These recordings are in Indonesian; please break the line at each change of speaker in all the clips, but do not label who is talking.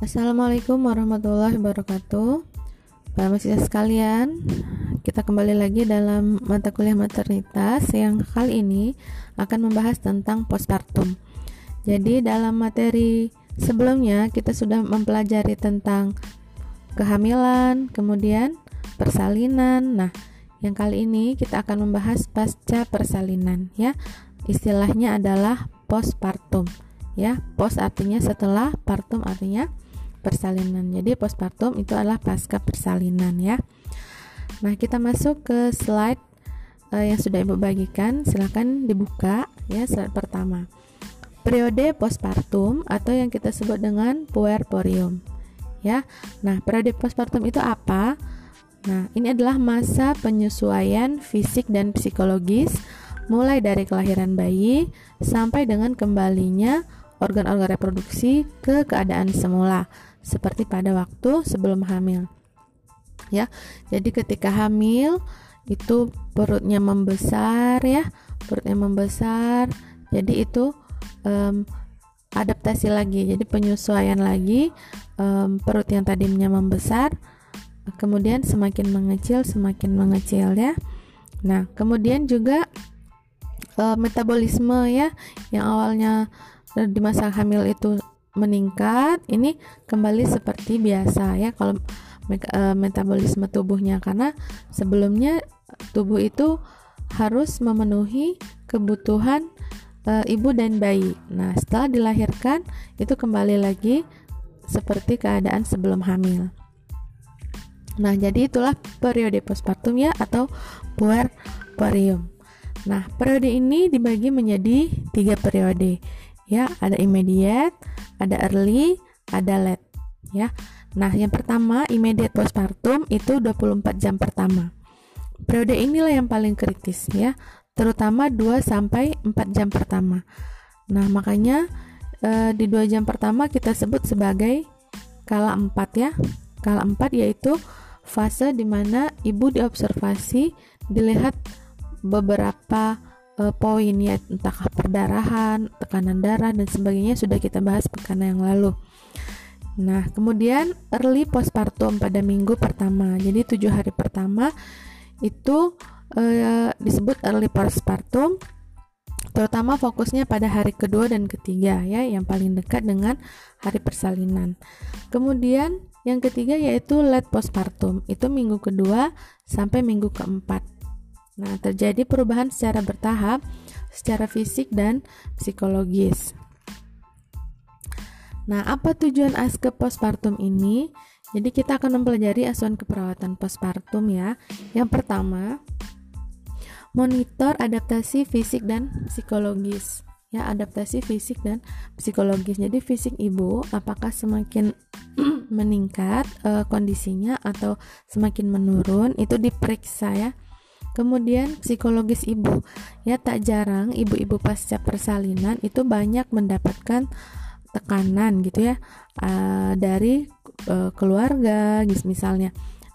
Assalamualaikum warahmatullahi wabarakatuh. Para mahasiswa sekalian Kita kembali lagi dalam mata kuliah maternitas Yang kali ini akan membahas tentang postpartum. Jadi dalam materi sebelumnya kita sudah mempelajari tentang kehamilan Kemudian persalinan. Nah yang kali ini kita akan membahas pasca persalinan ya. Istilahnya adalah postpartum ya. Post artinya setelah partum artinya persalinan. Jadi postpartum itu adalah pasca persalinan ya. Nah, kita masuk ke slide uh, yang sudah Ibu bagikan. Silahkan dibuka ya slide pertama. Periode postpartum atau yang kita sebut dengan puerperium. Ya. Nah, periode postpartum itu apa? Nah, ini adalah masa penyesuaian fisik dan psikologis mulai dari kelahiran bayi sampai dengan kembalinya organ-organ reproduksi ke keadaan semula seperti pada waktu sebelum hamil. Ya. Jadi ketika hamil itu perutnya membesar ya, perutnya membesar. Jadi itu um, adaptasi lagi. Jadi penyesuaian lagi um, perut yang tadinya membesar kemudian semakin mengecil, semakin mengecil ya. Nah, kemudian juga uh, metabolisme ya yang awalnya di masa hamil itu meningkat ini kembali seperti biasa ya kalau e, metabolisme tubuhnya karena sebelumnya tubuh itu harus memenuhi kebutuhan e, ibu dan bayi. Nah, setelah dilahirkan itu kembali lagi seperti keadaan sebelum hamil. Nah, jadi itulah periode postpartum ya atau puerperium. Nah, periode ini dibagi menjadi tiga periode ya ada immediate ada early ada late. Ya. Nah yang pertama immediate postpartum itu 24 jam pertama. Periode inilah yang paling kritis ya. Terutama 2 sampai 4 jam pertama. Nah makanya eh, di 2 jam pertama kita sebut sebagai kala 4 ya. Kala 4 yaitu fase di mana ibu diobservasi dilihat beberapa uh, poin ya entah perdarahan, tekanan darah dan sebagainya sudah kita bahas pekan yang lalu. Nah, kemudian early postpartum pada minggu pertama. Jadi tujuh hari pertama itu uh, disebut early postpartum terutama fokusnya pada hari kedua dan ketiga ya yang paling dekat dengan hari persalinan. Kemudian yang ketiga yaitu late postpartum itu minggu kedua sampai minggu keempat. Nah, terjadi perubahan secara bertahap secara fisik dan psikologis. Nah, apa tujuan ASKE postpartum ini? Jadi kita akan mempelajari asuhan keperawatan postpartum ya. Yang pertama, monitor adaptasi fisik dan psikologis. Ya, adaptasi fisik dan psikologis. Jadi fisik ibu apakah semakin meningkat e, kondisinya atau semakin menurun itu diperiksa ya Kemudian psikologis ibu, ya tak jarang ibu-ibu pasca persalinan itu banyak mendapatkan tekanan gitu ya uh, dari uh, keluarga, misalnya,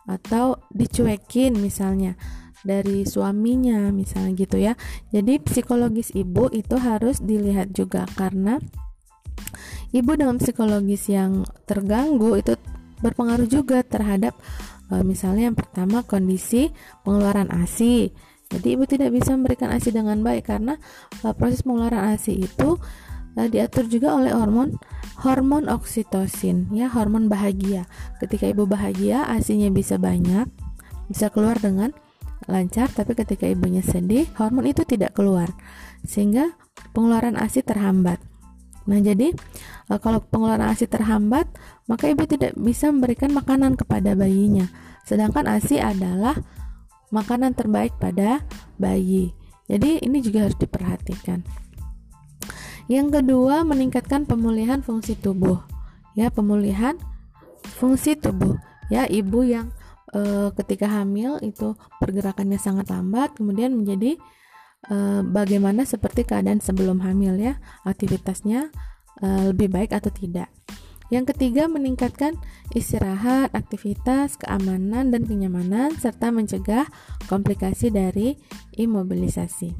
atau dicuekin misalnya dari suaminya misalnya gitu ya. Jadi psikologis ibu itu harus dilihat juga karena ibu dengan psikologis yang terganggu itu berpengaruh juga terhadap e, misalnya yang pertama kondisi pengeluaran ASI jadi ibu tidak bisa memberikan ASI dengan baik karena e, proses pengeluaran ASI itu e, diatur juga oleh hormon hormon oksitosin ya hormon bahagia. Ketika ibu bahagia ASINya bisa banyak bisa keluar dengan lancar tapi ketika ibunya sedih hormon itu tidak keluar sehingga pengeluaran ASI terhambat. Nah, jadi kalau pengeluaran ASI terhambat, maka ibu tidak bisa memberikan makanan kepada bayinya. Sedangkan ASI adalah makanan terbaik pada bayi. Jadi ini juga harus diperhatikan. Yang kedua, meningkatkan pemulihan fungsi tubuh. Ya, pemulihan fungsi tubuh. Ya, ibu yang e, ketika hamil itu pergerakannya sangat lambat, kemudian menjadi e, bagaimana seperti keadaan sebelum hamil ya aktivitasnya e, lebih baik atau tidak. Yang ketiga, meningkatkan istirahat, aktivitas, keamanan, dan kenyamanan, serta mencegah komplikasi dari imobilisasi.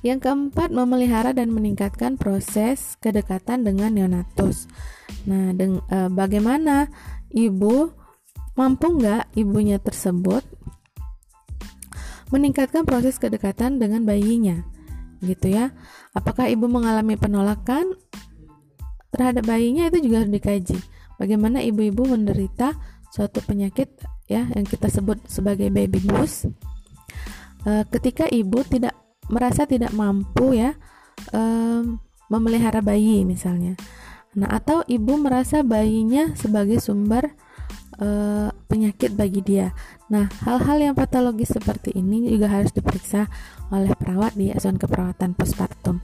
Yang keempat, memelihara dan meningkatkan proses kedekatan dengan neonatus. Nah, deng, e, bagaimana ibu mampu nggak ibunya tersebut meningkatkan proses kedekatan dengan bayinya, gitu ya? Apakah ibu mengalami penolakan terhadap bayinya itu juga harus dikaji. Bagaimana ibu-ibu menderita suatu penyakit ya yang kita sebut sebagai baby blues. E, ketika ibu tidak merasa tidak mampu ya um, memelihara bayi misalnya. Nah, atau ibu merasa bayinya sebagai sumber uh, penyakit bagi dia. Nah, hal-hal yang patologis seperti ini juga harus diperiksa oleh perawat di asuhan keperawatan postpartum.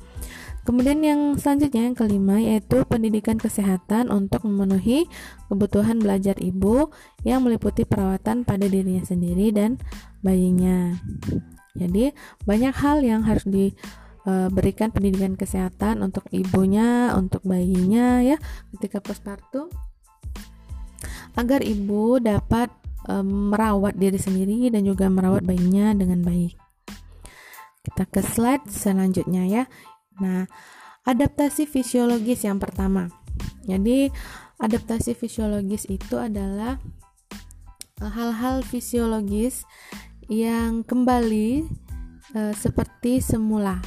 Kemudian yang selanjutnya yang kelima yaitu pendidikan kesehatan untuk memenuhi kebutuhan belajar ibu yang meliputi perawatan pada dirinya sendiri dan bayinya. Jadi banyak hal yang harus diberikan pendidikan kesehatan untuk ibunya, untuk bayinya ya ketika postpartum agar ibu dapat um, merawat diri sendiri dan juga merawat bayinya dengan baik. Kita ke slide selanjutnya ya. Nah, adaptasi fisiologis yang pertama. Jadi, adaptasi fisiologis itu adalah hal-hal fisiologis yang kembali uh, seperti semula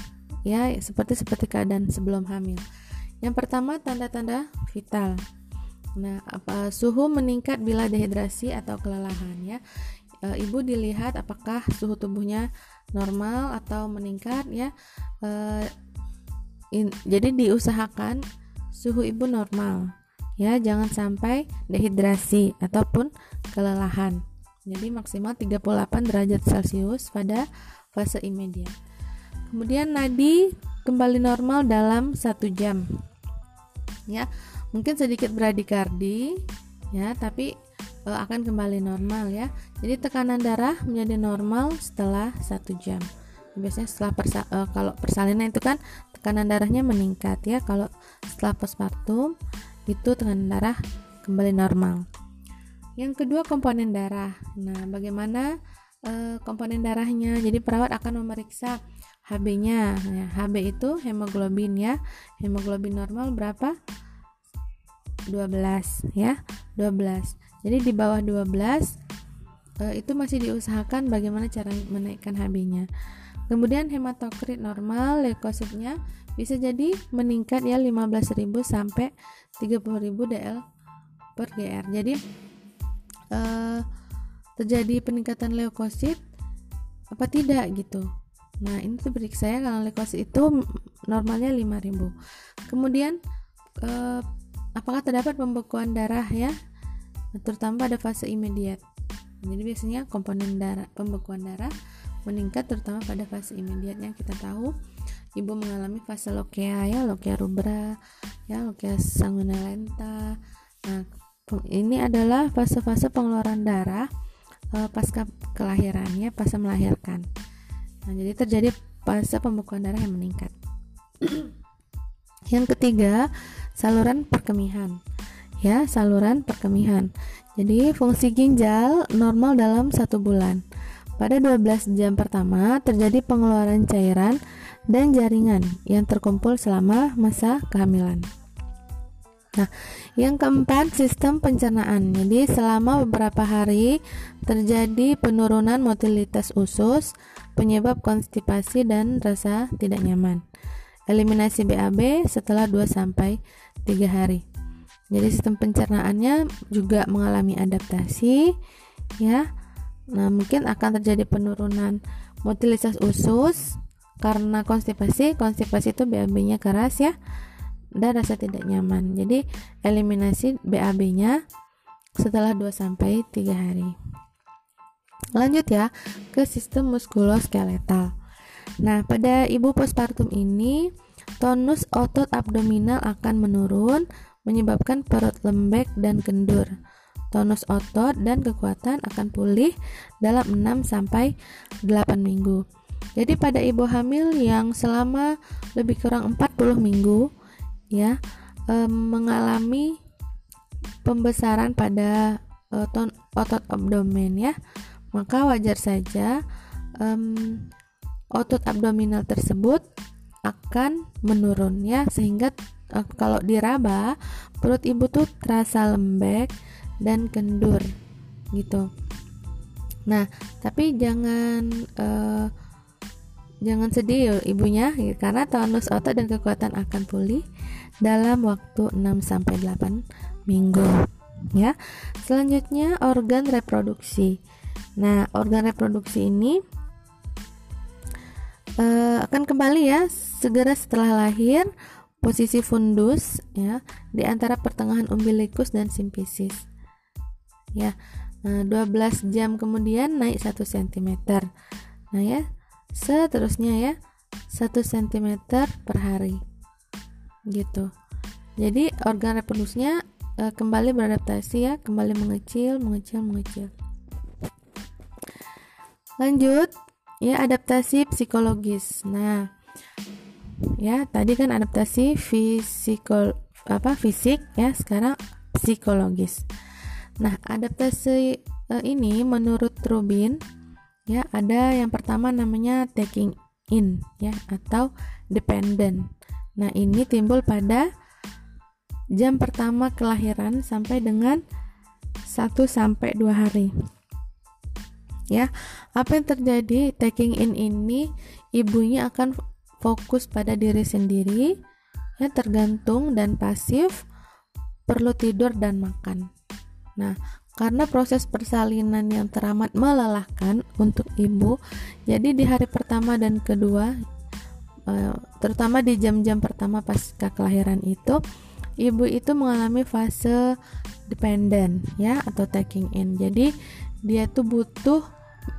ya seperti seperti keadaan sebelum hamil. Yang pertama tanda-tanda vital. Nah, apa suhu meningkat bila dehidrasi atau kelelahan ya. E, ibu dilihat apakah suhu tubuhnya normal atau meningkat ya. E, in, jadi diusahakan suhu ibu normal ya, jangan sampai dehidrasi ataupun kelelahan. Jadi maksimal 38 derajat Celcius pada fase imediat. Kemudian nadi kembali normal dalam satu jam. Ya, mungkin sedikit bradikardi, ya, tapi e, akan kembali normal ya. Jadi tekanan darah menjadi normal setelah satu jam. Biasanya setelah persa, e, kalau persalinan itu kan tekanan darahnya meningkat ya. Kalau setelah postpartum itu tekanan darah kembali normal. Yang kedua komponen darah. Nah, bagaimana e, komponen darahnya? Jadi perawat akan memeriksa HB-nya. Ya, HB itu hemoglobin ya. Hemoglobin normal berapa? 12 ya. 12. Jadi di bawah 12 e, itu masih diusahakan bagaimana cara menaikkan HB-nya. Kemudian hematokrit normal, leukositnya bisa jadi meningkat ya 15.000 sampai 30.000 DL per GR. Jadi uh, terjadi peningkatan leukosit apa tidak gitu. Nah, ini diperiksa ya kalau leukosit itu normalnya 5000. Kemudian uh, apakah terdapat pembekuan darah ya? Terutama pada fase imediat. Jadi biasanya komponen darah pembekuan darah meningkat terutama pada fase imediat yang kita tahu ibu mengalami fase lokea ya, lokea rubra, ya, lokea sanguinolenta. Nah, ini adalah fase-fase pengeluaran darah uh, pasca kelahirannya, pasca melahirkan. Nah, jadi terjadi fase pembekuan darah yang meningkat. yang ketiga, saluran perkemihan. Ya, saluran perkemihan. Jadi fungsi ginjal normal dalam satu bulan. Pada 12 jam pertama terjadi pengeluaran cairan dan jaringan yang terkumpul selama masa kehamilan. Nah, yang keempat, sistem pencernaan. Jadi, selama beberapa hari terjadi penurunan motilitas usus, penyebab konstipasi dan rasa tidak nyaman. Eliminasi BAB setelah 2 sampai 3 hari. Jadi, sistem pencernaannya juga mengalami adaptasi ya. Nah, mungkin akan terjadi penurunan motilitas usus karena konstipasi. Konstipasi itu BAB-nya keras ya dan rasa tidak nyaman. Jadi eliminasi BAB-nya setelah 2 sampai 3 hari. Lanjut ya ke sistem muskuloskeletal. Nah, pada ibu postpartum ini tonus otot abdominal akan menurun menyebabkan perut lembek dan kendur. Tonus otot dan kekuatan akan pulih dalam 6 sampai 8 minggu. Jadi pada ibu hamil yang selama lebih kurang 40 minggu ya e, mengalami pembesaran pada e, ton, otot abdomen ya maka wajar saja otot abdominal tersebut akan menurun ya sehingga uh, kalau diraba perut ibu tuh terasa lembek dan kendur gitu. Nah, tapi jangan uh, jangan sedih ya ibunya ya, karena tonus otot dan kekuatan akan pulih dalam waktu 6 sampai 8 minggu ya. Selanjutnya organ reproduksi. Nah, organ reproduksi ini uh, akan kembali ya segera setelah lahir posisi fundus ya di antara pertengahan umbilikus dan simpisis. Ya. Nah, 12 jam kemudian naik 1 cm. Nah, ya. Seterusnya ya. 1 cm per hari. Gitu. Jadi organ reproduksinya uh, kembali beradaptasi ya, kembali mengecil, mengecil, mengecil. Lanjut, ya adaptasi psikologis. Nah, ya tadi kan adaptasi fisikol apa fisik ya, sekarang psikologis. Nah, adaptasi uh, ini menurut Rubin ya ada yang pertama namanya taking in ya atau dependent. Nah, ini timbul pada jam pertama kelahiran sampai dengan 1 sampai 2 hari. Ya, apa yang terjadi taking in ini ibunya akan fokus pada diri sendiri, ya tergantung dan pasif, perlu tidur dan makan. Nah, karena proses persalinan yang teramat melelahkan untuk ibu, jadi di hari pertama dan kedua, eh, terutama di jam-jam pertama pasca kelahiran itu, ibu itu mengalami fase dependent ya atau taking in. Jadi dia tuh butuh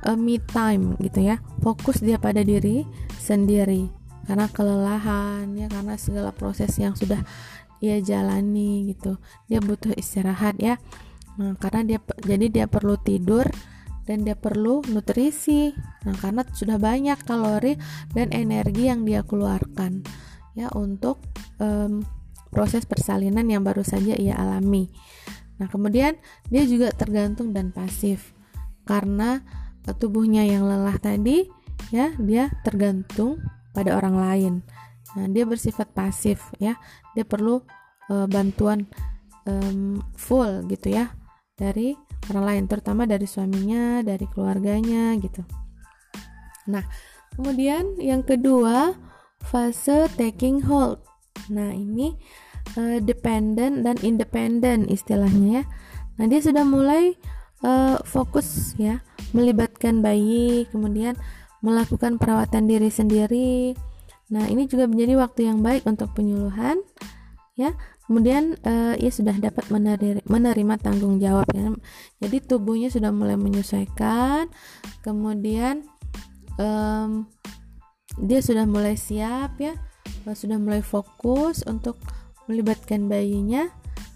uh, me time gitu ya. Fokus dia pada diri sendiri karena kelelahan ya karena segala proses yang sudah ia jalani gitu. Dia butuh istirahat ya. Nah, karena dia jadi dia perlu tidur dan dia perlu nutrisi. Nah, karena sudah banyak kalori dan energi yang dia keluarkan ya untuk um, proses persalinan yang baru saja ia alami. Nah, kemudian dia juga tergantung dan pasif karena tubuhnya yang lelah tadi ya, dia tergantung pada orang lain. Nah, dia bersifat pasif ya. Dia perlu e, bantuan e, full gitu ya dari orang lain, terutama dari suaminya, dari keluarganya gitu. Nah, kemudian yang kedua, fase taking hold. Nah, ini uh, dependent dan independent istilahnya ya. Nah, dia sudah mulai uh, fokus ya, melibatkan bayi, kemudian melakukan perawatan diri sendiri. Nah, ini juga menjadi waktu yang baik untuk penyuluhan ya. Kemudian uh, ia sudah dapat menerima, menerima tanggung jawab ya. Jadi tubuhnya sudah mulai menyesuaikan. Kemudian um, dia sudah mulai siap ya sudah mulai fokus untuk melibatkan bayinya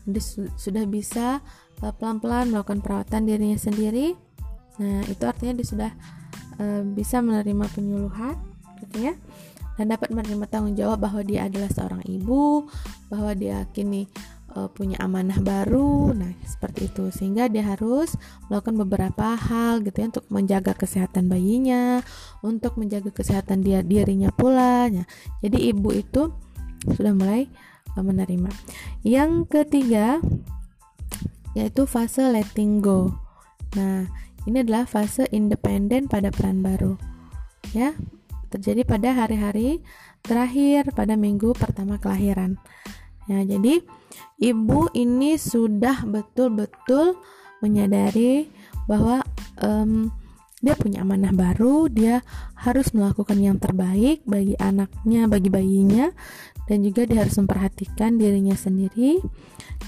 dia sudah bisa uh, pelan-pelan melakukan perawatan dirinya sendiri nah itu artinya dia sudah uh, bisa menerima penyuluhan gitu ya dan dapat menerima tanggung jawab bahwa dia adalah seorang ibu bahwa dia kini uh, punya amanah baru nah seperti itu. Sehingga dia harus melakukan beberapa hal gitu ya untuk menjaga kesehatan bayinya untuk menjaga kesehatan dia dirinya pula. Ya. jadi ibu itu sudah mulai uh, menerima. Yang ketiga yaitu fase letting go. Nah ini adalah fase independen pada peran baru ya terjadi pada hari-hari terakhir pada minggu pertama kelahiran Ya, jadi ibu ini sudah betul-betul menyadari bahwa um, dia punya amanah baru, dia harus melakukan yang terbaik bagi anaknya, bagi bayinya, dan juga dia harus memperhatikan dirinya sendiri,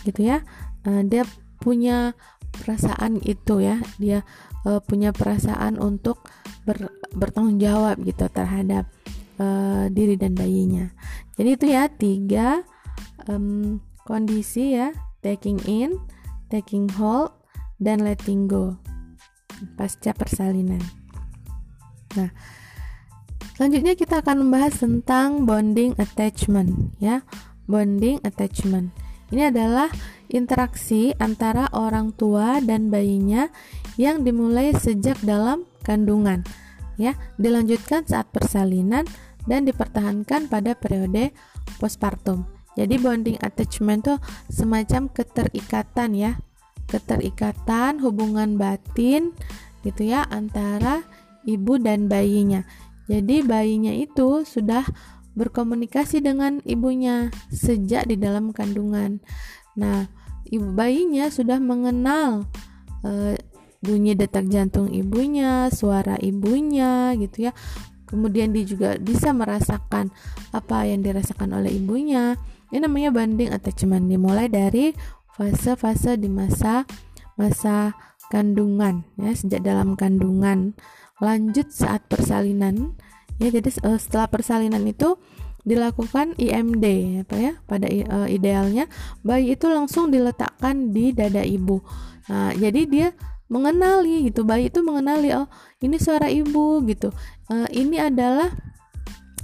gitu ya. Uh, dia punya perasaan itu ya, dia uh, punya perasaan untuk ber, bertanggung jawab gitu terhadap uh, diri dan bayinya. Jadi itu ya tiga um, kondisi ya taking in, taking hold, dan letting go pasca persalinan. Nah, selanjutnya kita akan membahas tentang bonding attachment ya. Bonding attachment. Ini adalah interaksi antara orang tua dan bayinya yang dimulai sejak dalam kandungan. ya dilanjutkan saat persalinan dan dipertahankan pada periode postpartum. Jadi bonding attachment itu semacam keterikatan ya, keterikatan hubungan batin gitu ya antara ibu dan bayinya. Jadi bayinya itu sudah berkomunikasi dengan ibunya sejak di dalam kandungan. Nah, ibu bayinya sudah mengenal e, bunyi detak jantung ibunya, suara ibunya gitu ya. Kemudian dia juga bisa merasakan apa yang dirasakan oleh ibunya. Ini namanya bonding attachment dimulai dari fase-fase di masa masa kandungan ya sejak dalam kandungan. Lanjut saat persalinan ya jadi uh, setelah persalinan itu dilakukan IMD apa ya pada uh, idealnya bayi itu langsung diletakkan di dada ibu. Nah jadi dia mengenali gitu bayi itu mengenali oh ini suara ibu gitu. Uh, ini adalah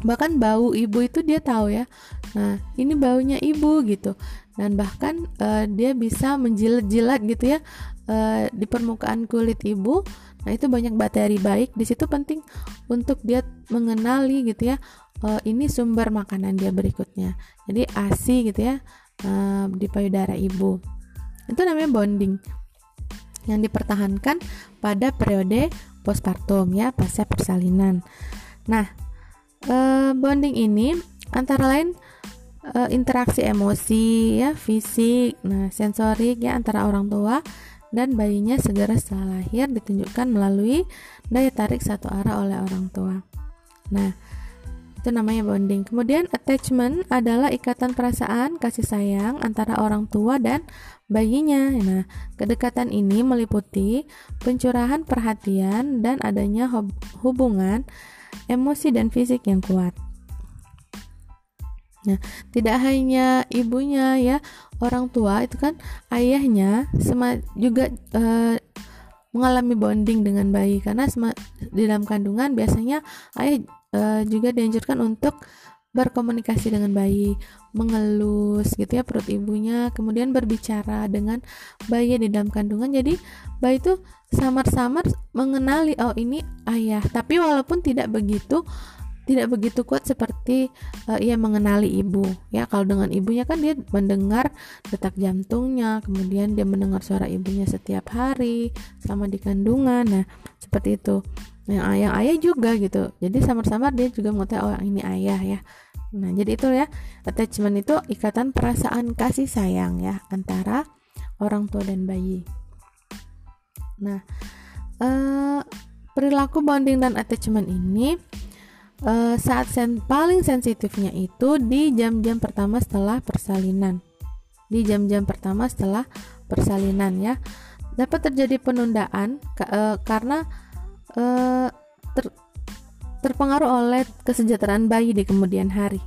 bahkan bau ibu itu dia tahu ya nah ini baunya ibu gitu. Dan bahkan uh, dia bisa menjilat-jilat gitu ya uh, di permukaan kulit ibu. Nah itu banyak bakteri baik. Di situ penting untuk dia mengenali gitu ya uh, ini sumber makanan dia berikutnya. Jadi asi gitu ya uh, di payudara ibu. Itu namanya bonding yang dipertahankan pada periode postpartum ya pasca persalinan. Nah, e, bonding ini antara lain e, interaksi emosi ya, fisik, nah sensorik ya antara orang tua dan bayinya segera setelah lahir ditunjukkan melalui daya tarik satu arah oleh orang tua. Nah, itu namanya bonding. Kemudian attachment adalah ikatan perasaan kasih sayang antara orang tua dan bayinya. Nah, kedekatan ini meliputi pencurahan perhatian dan adanya hubungan emosi dan fisik yang kuat. Nah, tidak hanya ibunya ya, orang tua itu kan ayahnya juga uh, mengalami bonding dengan bayi karena di dalam kandungan biasanya ayah uh, juga dianjurkan untuk berkomunikasi dengan bayi, mengelus gitu ya perut ibunya, kemudian berbicara dengan bayi di dalam kandungan. Jadi bayi itu samar-samar mengenali oh ini ayah. Tapi walaupun tidak begitu tidak begitu kuat seperti uh, ia mengenali ibu ya kalau dengan ibunya kan dia mendengar detak jantungnya kemudian dia mendengar suara ibunya setiap hari sama di kandungan nah seperti itu yang ayah ayah juga gitu jadi samar-samar dia juga mengetahui oh ini ayah ya Nah, jadi itu ya, attachment itu ikatan perasaan kasih sayang ya antara orang tua dan bayi. Nah, eh, perilaku bonding dan attachment ini eh, saat sen paling sensitifnya itu di jam-jam pertama setelah persalinan. Di jam-jam pertama setelah persalinan ya. Dapat terjadi penundaan eh, karena eh, ter terpengaruh oleh kesejahteraan bayi di kemudian hari.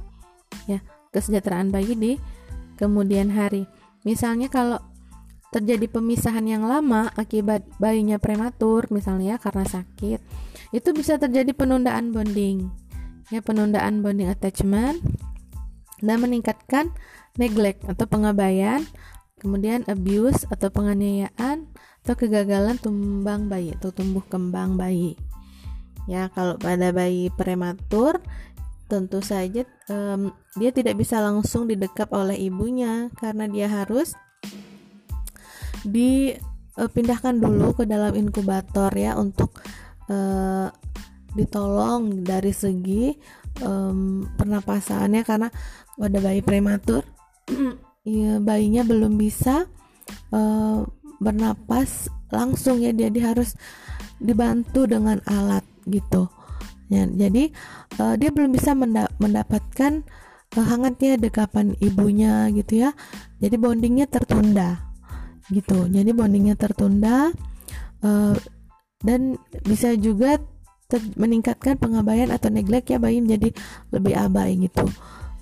Ya, kesejahteraan bayi di kemudian hari. Misalnya kalau terjadi pemisahan yang lama akibat bayinya prematur misalnya ya, karena sakit, itu bisa terjadi penundaan bonding. Ya, penundaan bonding attachment dan meningkatkan neglect atau pengabaian, kemudian abuse atau penganiayaan atau kegagalan tumbang bayi atau tumbuh kembang bayi. Ya, kalau pada bayi prematur tentu saja um, dia tidak bisa langsung didekap oleh ibunya karena dia harus dipindahkan uh, dulu ke dalam inkubator ya untuk uh, ditolong dari segi um, pernapasannya karena pada bayi prematur ya, bayinya belum bisa uh, bernapas langsung ya dia harus dibantu dengan alat gitu. Ya, jadi uh, dia belum bisa mendapatkan uh, hangatnya dekapan ibunya gitu ya. Jadi bondingnya tertunda gitu. Jadi bondingnya tertunda uh, dan bisa juga meningkatkan pengabaian atau neglect ya bayi menjadi lebih abai gitu.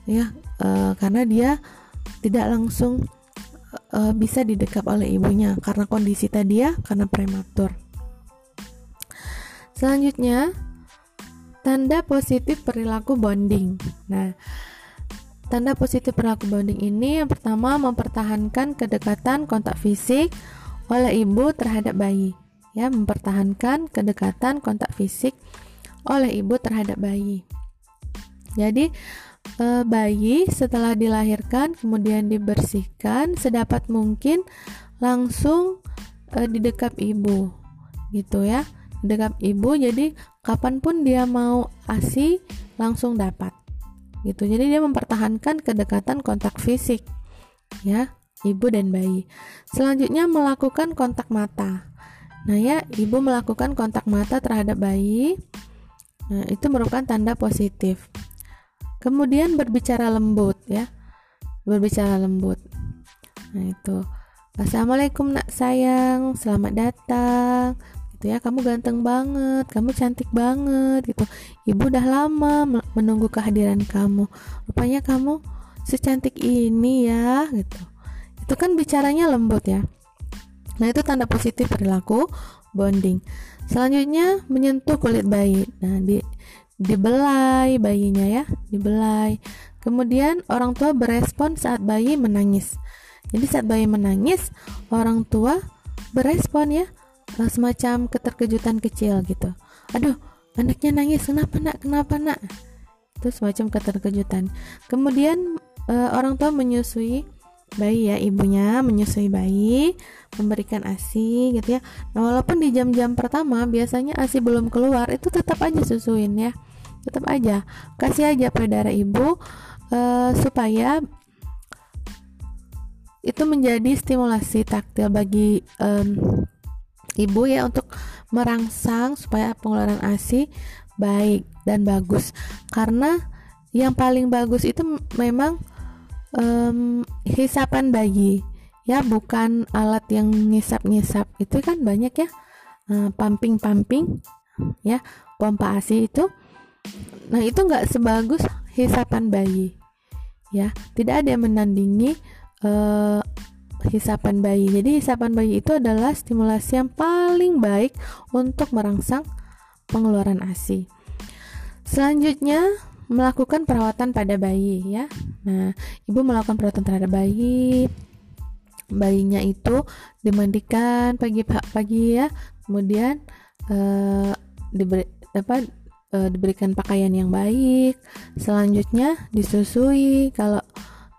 Ya uh, karena dia tidak langsung uh, bisa didekap oleh ibunya karena kondisi tadi ya karena prematur Selanjutnya, tanda positif perilaku bonding. Nah, tanda positif perilaku bonding ini yang pertama mempertahankan kedekatan kontak fisik oleh ibu terhadap bayi. Ya, mempertahankan kedekatan kontak fisik oleh ibu terhadap bayi. Jadi e, bayi setelah dilahirkan kemudian dibersihkan sedapat mungkin langsung e, di dekat ibu, gitu ya, dekat ibu. Jadi kapan pun dia mau asi langsung dapat, gitu. Jadi dia mempertahankan kedekatan kontak fisik, ya ibu dan bayi. Selanjutnya melakukan kontak mata. Nah ya, ibu melakukan kontak mata terhadap bayi. Nah, itu merupakan tanda positif. Kemudian berbicara lembut ya. Berbicara lembut. Nah, itu. Assalamualaikum nak sayang, selamat datang. Gitu ya, kamu ganteng banget, kamu cantik banget gitu. Ibu udah lama menunggu kehadiran kamu. Rupanya kamu secantik ini ya gitu itu kan bicaranya lembut ya nah itu tanda positif perilaku bonding selanjutnya menyentuh kulit bayi nah di dibelai bayinya ya dibelai. Kemudian orang tua berespon saat bayi menangis. Jadi saat bayi menangis orang tua berespon ya semacam keterkejutan kecil gitu. Aduh anaknya nangis kenapa nak kenapa nak? Itu semacam keterkejutan. Kemudian uh, orang tua menyusui bayi ya ibunya menyusui bayi memberikan asi gitu ya. Nah walaupun di jam-jam pertama biasanya asi belum keluar itu tetap aja susuin ya. Tetap aja. Kasih aja pada ibu uh, supaya itu menjadi stimulasi taktil bagi um, ibu ya untuk merangsang supaya pengeluaran asi baik dan bagus. Karena yang paling bagus itu memang um, hisapan bayi. Ya bukan alat yang ngisap-ngisap. Itu kan banyak ya. Uh, pumping-pumping ya pompa ASI itu. Nah itu nggak sebagus hisapan bayi. Ya tidak ada yang menandingi uh, hisapan bayi. Jadi hisapan bayi itu adalah stimulasi yang paling baik untuk merangsang pengeluaran ASI selanjutnya melakukan perawatan pada bayi ya. Nah, ibu melakukan perawatan terhadap bayi. Bayinya itu dimandikan pagi-pagi ya. Kemudian uh, diberi apa uh, diberikan pakaian yang baik. Selanjutnya disusui kalau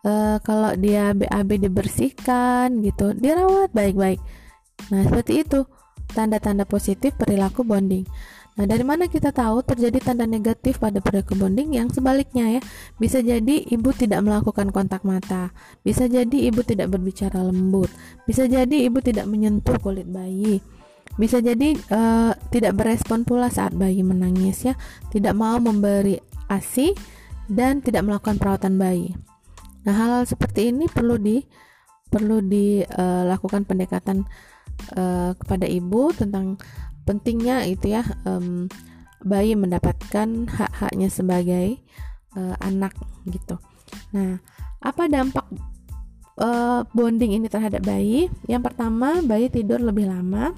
uh, kalau dia BAB dibersihkan gitu, dirawat baik-baik. Nah, seperti itu tanda-tanda positif perilaku bonding. Nah, dari mana kita tahu terjadi tanda negatif pada perilaku bonding yang sebaliknya ya? Bisa jadi ibu tidak melakukan kontak mata, bisa jadi ibu tidak berbicara lembut, bisa jadi ibu tidak menyentuh kulit bayi, bisa jadi uh, tidak berespon pula saat bayi menangis ya, tidak mau memberi ASI dan tidak melakukan perawatan bayi. Nah, hal-hal seperti ini perlu di perlu dilakukan uh, pendekatan uh, kepada ibu tentang pentingnya itu ya um, bayi mendapatkan hak-haknya sebagai uh, anak gitu. Nah, apa dampak uh, bonding ini terhadap bayi? Yang pertama, bayi tidur lebih lama.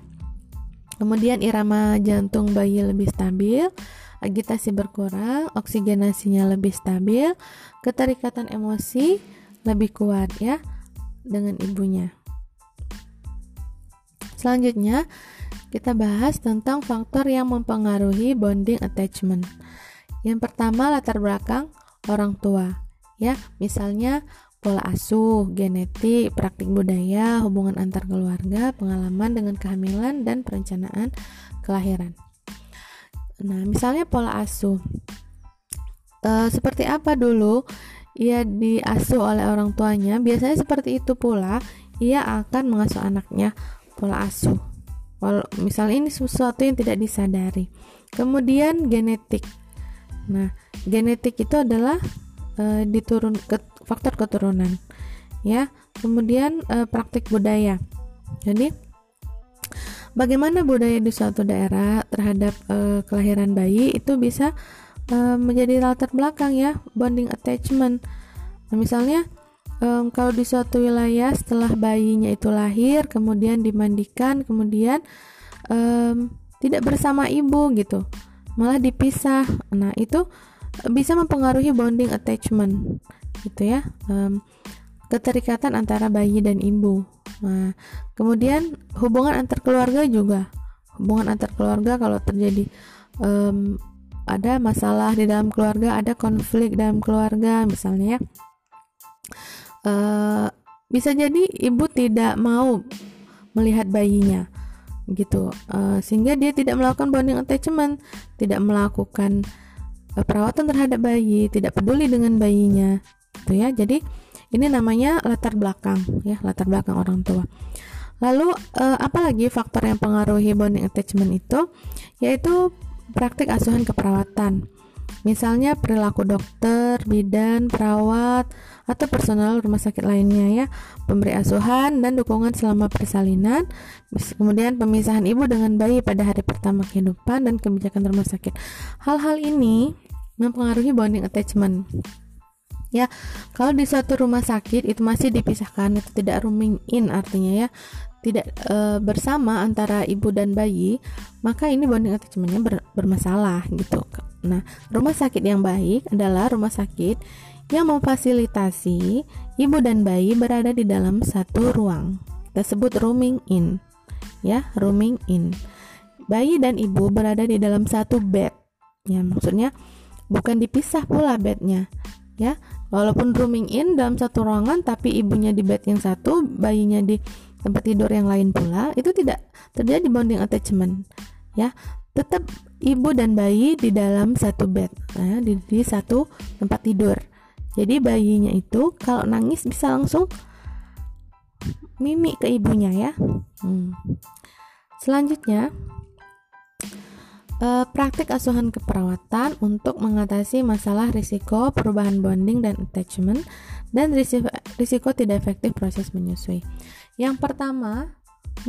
Kemudian irama jantung bayi lebih stabil, agitasi berkurang, oksigenasinya lebih stabil, keterikatan emosi lebih kuat ya dengan ibunya. Selanjutnya, kita bahas tentang faktor yang mempengaruhi bonding attachment. Yang pertama latar belakang orang tua, ya, misalnya pola asuh, genetik, praktik budaya, hubungan antar keluarga, pengalaman dengan kehamilan dan perencanaan kelahiran. Nah, misalnya pola asuh. E, seperti apa dulu ia diasuh oleh orang tuanya? Biasanya seperti itu pula ia akan mengasuh anaknya pola asuh Walau misalnya ini sesuatu yang tidak disadari. Kemudian genetik. Nah, genetik itu adalah e, diturun ke, faktor keturunan. Ya. Kemudian e, praktik budaya. Jadi bagaimana budaya di suatu daerah terhadap e, kelahiran bayi itu bisa e, menjadi latar belakang ya bonding attachment. Nah, misalnya um, kalau di suatu wilayah setelah bayinya itu lahir kemudian dimandikan kemudian um, tidak bersama ibu gitu malah dipisah. Nah itu bisa mempengaruhi bonding attachment gitu ya um, keterikatan antara bayi dan ibu. Nah kemudian hubungan antar keluarga juga. Hubungan antar keluarga kalau terjadi um, ada masalah di dalam keluarga ada konflik dalam keluarga misalnya ya uh, bisa jadi ibu tidak mau melihat bayinya gitu. Uh, sehingga dia tidak melakukan bonding attachment tidak melakukan uh, perawatan terhadap bayi tidak peduli dengan bayinya gitu ya. Jadi ini namanya latar belakang ya latar belakang orang tua. Lalu uh, apalagi faktor yang pengaruhi bonding attachment itu? Yaitu praktik asuhan keperawatan misalnya perilaku dokter, bidan, perawat, atau personal rumah sakit lainnya ya, pemberi asuhan dan dukungan selama persalinan, kemudian pemisahan ibu dengan bayi pada hari pertama kehidupan dan kebijakan rumah sakit. Hal-hal ini mempengaruhi bonding attachment. Ya, kalau di suatu rumah sakit itu masih dipisahkan, itu tidak rooming in artinya ya, tidak e, bersama antara ibu dan bayi, maka ini bonding attachmentnya ber, bermasalah gitu. Nah, rumah sakit yang baik adalah rumah sakit yang memfasilitasi ibu dan bayi berada di dalam satu ruang. Kita sebut rooming in. Ya, rooming in. Bayi dan ibu berada di dalam satu bed. Ya, maksudnya bukan dipisah pula bednya. Ya, walaupun rooming in dalam satu ruangan tapi ibunya di bed yang satu, bayinya di tempat tidur yang lain pula, itu tidak terjadi bonding attachment. Ya, tetap ibu dan bayi di dalam satu bed, ya, di, di satu tempat tidur jadi bayinya itu kalau nangis bisa langsung mimik ke ibunya ya. Hmm. Selanjutnya, uh, praktik asuhan keperawatan untuk mengatasi masalah risiko perubahan bonding dan attachment dan risiko, risiko tidak efektif proses menyusui. Yang pertama,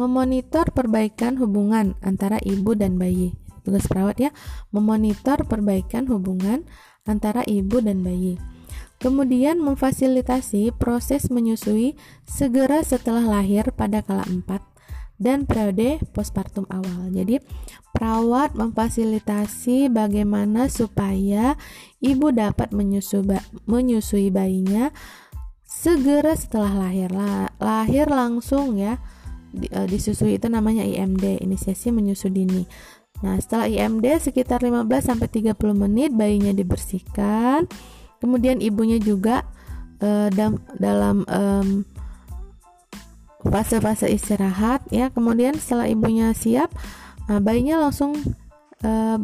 memonitor perbaikan hubungan antara ibu dan bayi. Tugas perawat ya, memonitor perbaikan hubungan antara ibu dan bayi. Kemudian memfasilitasi proses menyusui segera setelah lahir pada kala 4 dan periode postpartum awal. Jadi, perawat memfasilitasi bagaimana supaya ibu dapat menyusui, menyusui bayinya segera setelah lahir. lahir langsung ya. E, disusui itu namanya IMD, inisiasi menyusui dini. Nah, setelah IMD sekitar 15 sampai 30 menit bayinya dibersihkan kemudian ibunya juga uh, dam, dalam um, fase-fase istirahat ya kemudian setelah ibunya siap uh, bayinya langsung uh,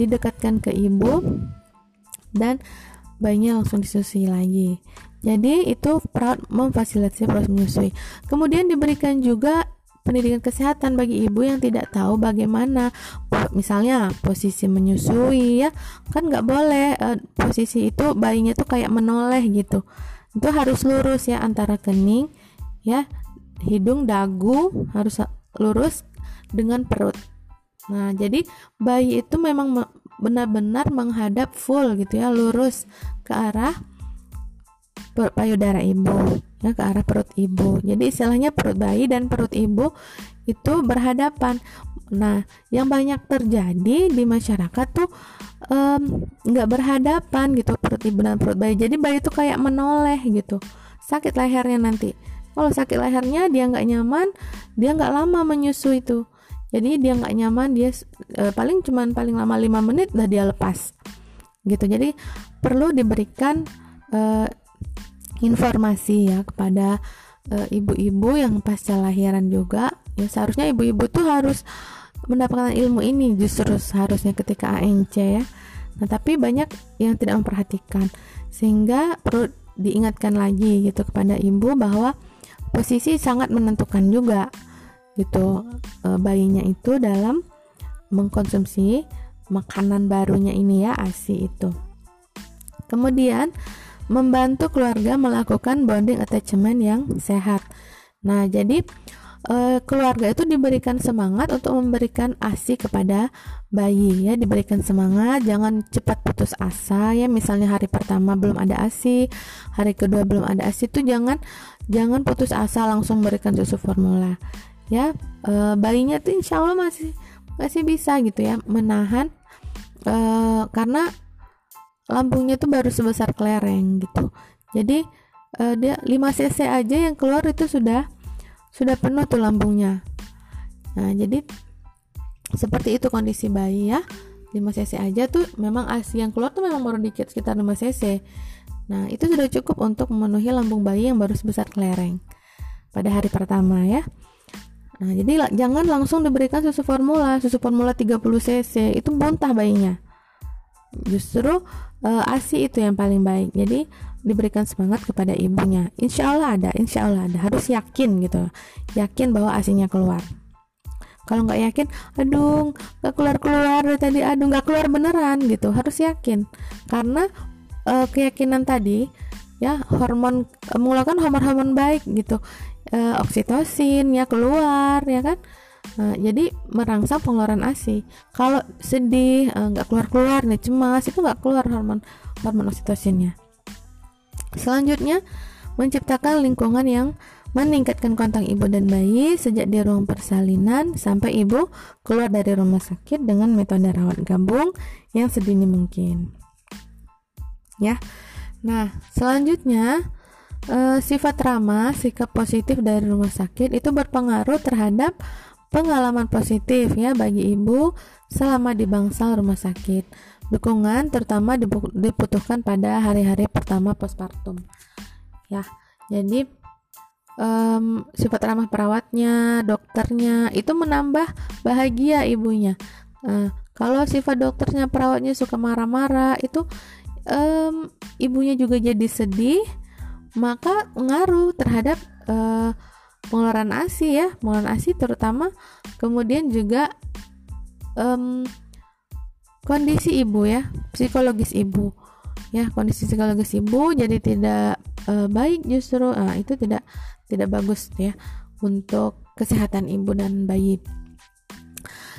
didekatkan ke ibu dan bayinya langsung disusui lagi jadi itu perawat memfasilitasi proses menyusui. Kemudian diberikan juga pendidikan kesehatan bagi ibu yang tidak tahu bagaimana misalnya posisi menyusui ya. Kan nggak boleh uh, posisi itu bayinya tuh kayak menoleh gitu. Itu harus lurus ya antara kening ya. Hidung dagu harus lurus dengan perut. Nah jadi bayi itu memang benar-benar menghadap full gitu ya lurus ke arah payudara ibu ya ke arah perut ibu. Jadi istilahnya perut bayi dan perut ibu itu berhadapan. Nah, yang banyak terjadi di masyarakat tuh nggak um, berhadapan gitu perut ibu dan perut bayi. Jadi bayi itu kayak menoleh gitu, sakit lehernya nanti. Kalau sakit lehernya dia nggak nyaman, dia nggak lama menyusui itu. Jadi dia nggak nyaman, dia e, paling cuman paling lama 5 menit dah dia lepas. Gitu. Jadi perlu diberikan e, informasi ya kepada eh, ibu-ibu uh, yang pasca lahiran juga. Ya seharusnya ibu-ibu tuh harus mendapatkan ilmu ini justru seharusnya ketika ANC ya. Nah tapi banyak yang tidak memperhatikan. Sehingga perlu diingatkan lagi gitu kepada ibu bahwa posisi sangat menentukan juga gitu e, bayinya itu dalam mengkonsumsi makanan barunya ini ya ASI itu. Kemudian membantu keluarga melakukan bonding attachment yang sehat. Nah, jadi e, keluarga itu diberikan semangat untuk memberikan ASI kepada bayi ya, diberikan semangat, jangan cepat putus asa ya. Misalnya hari pertama belum ada ASI, hari kedua belum ada ASI itu jangan jangan putus asa langsung berikan susu formula. Ya, e, bayinya tuh insya Allah masih masih bisa gitu ya menahan e, karena lambungnya tuh baru sebesar kelereng gitu. Jadi uh, dia 5 cc aja yang keluar itu sudah sudah penuh tuh lambungnya nah jadi seperti itu kondisi bayi ya. 5 cc aja tuh memang ASI yang keluar tuh memang baru dikit sekitar 5 cc. Nah itu sudah cukup untuk memenuhi lambung bayi yang baru sebesar kelereng pada hari pertama ya. Nah jadi jangan langsung diberikan susu formula. Susu formula 30 cc itu muntah bayinya justru uh, ASI itu yang paling baik. Jadi diberikan semangat kepada ibunya. Insya Allah ada insya Allah ada. Harus yakin gitu. Yakin bahwa asinya keluar. Kalau nggak yakin aduh nggak keluar keluar tadi. Aduh nggak keluar beneran gitu. Harus yakin. Karena uh, keyakinan tadi ya hormon uh, mengeluarkan hormon-hormon baik gitu. Uh, oksitosin ya keluar ya kan uh, jadi merangsang pengeluaran ASI kalau sedih nggak uh, keluar keluar nih cemas itu nggak keluar hormon hormon oksitosinnya selanjutnya menciptakan lingkungan yang meningkatkan kontak ibu dan bayi sejak di ruang persalinan sampai ibu keluar dari rumah sakit dengan metode rawat gabung yang sedini mungkin. Ya. Nah, selanjutnya eh, sifat ramah, sikap positif dari rumah sakit itu berpengaruh terhadap pengalaman positif ya bagi ibu selama di bangsal rumah sakit. Dukungan terutama dibutuhkan pada hari-hari pertama postpartum. Ya. Jadi um, sifat ramah perawatnya, dokternya itu menambah bahagia ibunya. Uh, kalau sifat dokternya, perawatnya suka marah-marah, itu um, ibunya juga jadi sedih, maka ngaruh terhadap uh, pengeluaran ASI ya, pengeluaran ASI terutama, kemudian juga um, kondisi ibu ya, psikologis ibu. Ya kondisi psikologis ibu jadi tidak uh, baik justru. Nah, itu tidak tidak bagus ya untuk kesehatan ibu dan bayi.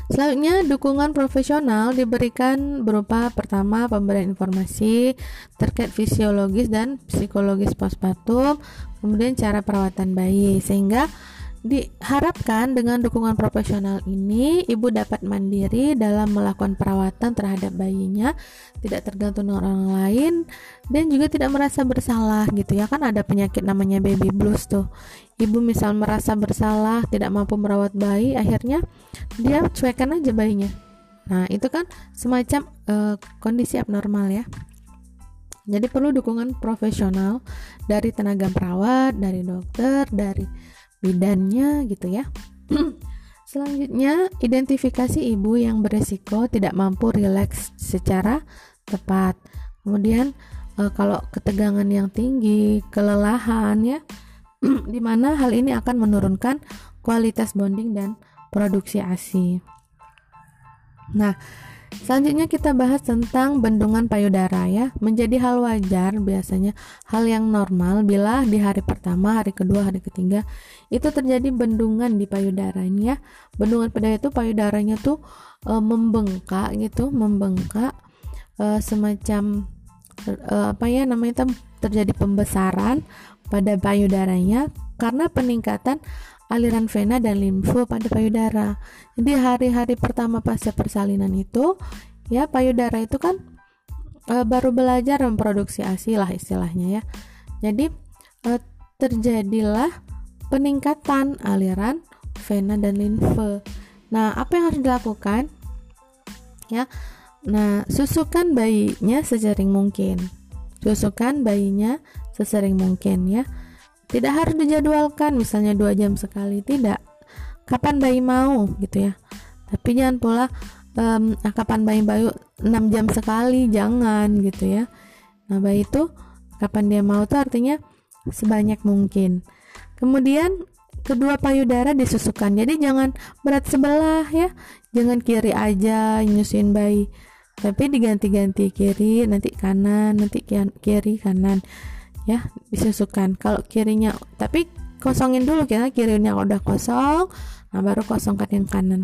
Selanjutnya, dukungan profesional diberikan berupa pertama pemberian informasi terkait fisiologis dan psikologis postpartum, kemudian cara perawatan bayi sehingga Diharapkan dengan dukungan profesional ini, ibu dapat mandiri dalam melakukan perawatan terhadap bayinya, tidak tergantung dengan orang lain, dan juga tidak merasa bersalah gitu ya kan ada penyakit namanya baby blues tuh. Ibu misal merasa bersalah, tidak mampu merawat bayi, akhirnya dia cuekan aja bayinya. Nah itu kan semacam uh, kondisi abnormal ya. Jadi perlu dukungan profesional dari tenaga perawat, dari dokter, dari bidannya gitu ya. Selanjutnya, identifikasi ibu yang beresiko tidak mampu rileks secara tepat. Kemudian e, kalau ketegangan yang tinggi, kelelahan ya, di mana hal ini akan menurunkan kualitas bonding dan produksi ASI. Nah, Selanjutnya kita bahas tentang bendungan payudara ya. Menjadi hal wajar biasanya hal yang normal bila di hari pertama, hari kedua, hari ketiga itu terjadi bendungan di payudara ini ya. Bendungan pada itu payudaranya tuh e, membengkak gitu, membengkak e, semacam e, apa ya namanya itu terjadi pembesaran pada payudaranya karena peningkatan aliran vena dan limfu pada payudara. Jadi hari-hari pertama pasca persalinan itu ya payudara itu kan e, baru belajar memproduksi ASI lah istilahnya ya. Jadi e, terjadilah peningkatan aliran vena dan limfe. Nah, apa yang harus dilakukan? Ya. Nah, susukan bayinya sesering mungkin. Susukan bayinya sesering mungkin ya tidak harus dijadwalkan misalnya dua jam sekali tidak. Kapan bayi mau gitu ya. Tapi jangan pula um, kapan bayi bayu 6 jam sekali jangan gitu ya. Nah bayi itu kapan dia mau tuh artinya sebanyak mungkin. Kemudian kedua payudara disusukan. Jadi jangan berat sebelah ya. Jangan kiri aja nyusuin bayi. Tapi diganti-ganti kiri nanti kanan nanti kiri kanan ya disusukan. Kalau kirinya tapi kosongin dulu kita kirinya udah kosong nah baru kosongkan yang kanan.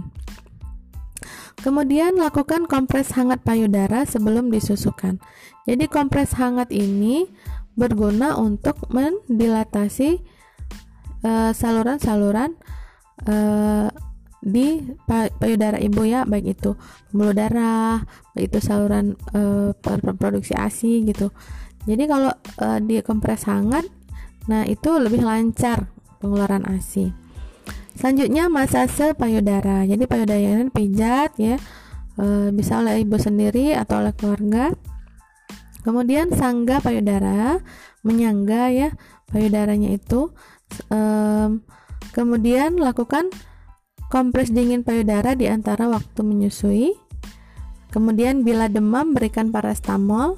Kemudian lakukan kompres hangat payudara sebelum disusukan. Jadi kompres hangat ini berguna untuk mendilatasi eh, saluran-saluran uh, di payudara ibu ya baik itu pembuluh darah baik itu saluran uh, produksi ASI gitu jadi kalau uh, kompres hangat nah itu lebih lancar pengeluaran ASI selanjutnya masase payudara. Jadi payudara pijat ya e, bisa oleh ibu sendiri atau oleh keluarga. Kemudian sangga payudara menyangga ya payudaranya itu e, kemudian lakukan kompres dingin payudara di antara waktu menyusui. Kemudian bila demam berikan parastamol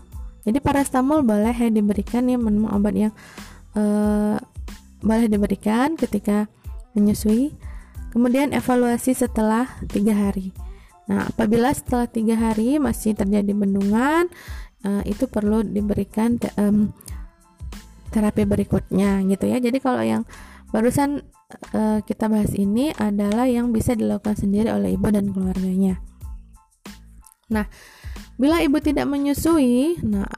jadi parastamol boleh ya diberikan ya memang obat yang e, boleh diberikan ketika menyusui. Kemudian evaluasi setelah tiga hari. Nah apabila setelah tiga hari masih terjadi bendungan e, itu perlu diberikan te, terapi berikutnya gitu ya. Jadi kalau yang barusan e, kita bahas ini adalah yang bisa dilakukan sendiri oleh ibu dan keluarganya. Nah Bila ibu tidak menyusui, nah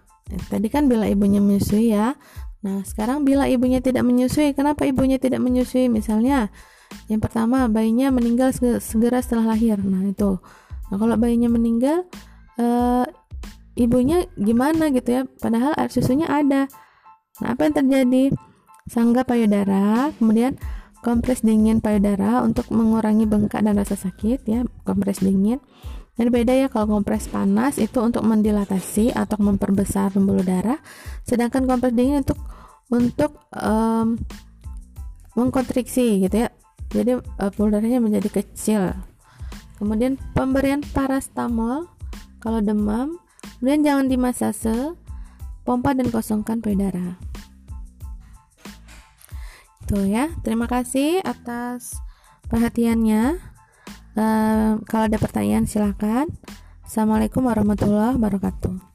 tadi kan bila ibunya menyusui ya. Nah, sekarang bila ibunya tidak menyusui, kenapa ibunya tidak menyusui? Misalnya, yang pertama bayinya meninggal segera setelah lahir. Nah, itu. Nah, kalau bayinya meninggal, e, ibunya gimana gitu ya? Padahal air susunya ada. Nah, apa yang terjadi? Sangga payudara, kemudian kompres dingin payudara untuk mengurangi bengkak dan rasa sakit ya, kompres dingin. Dan beda ya kalau kompres panas itu untuk mendilatasi atau memperbesar pembuluh darah, sedangkan kompres dingin untuk untuk um, mengkontriksi gitu ya. Jadi uh, pembuluh darahnya menjadi kecil. Kemudian pemberian parastamol kalau demam, kemudian jangan dimasase, pompa dan kosongkan payudara. Tuh ya, terima kasih atas perhatiannya. Uh, kalau ada pertanyaan silakan. Assalamualaikum warahmatullahi wabarakatuh.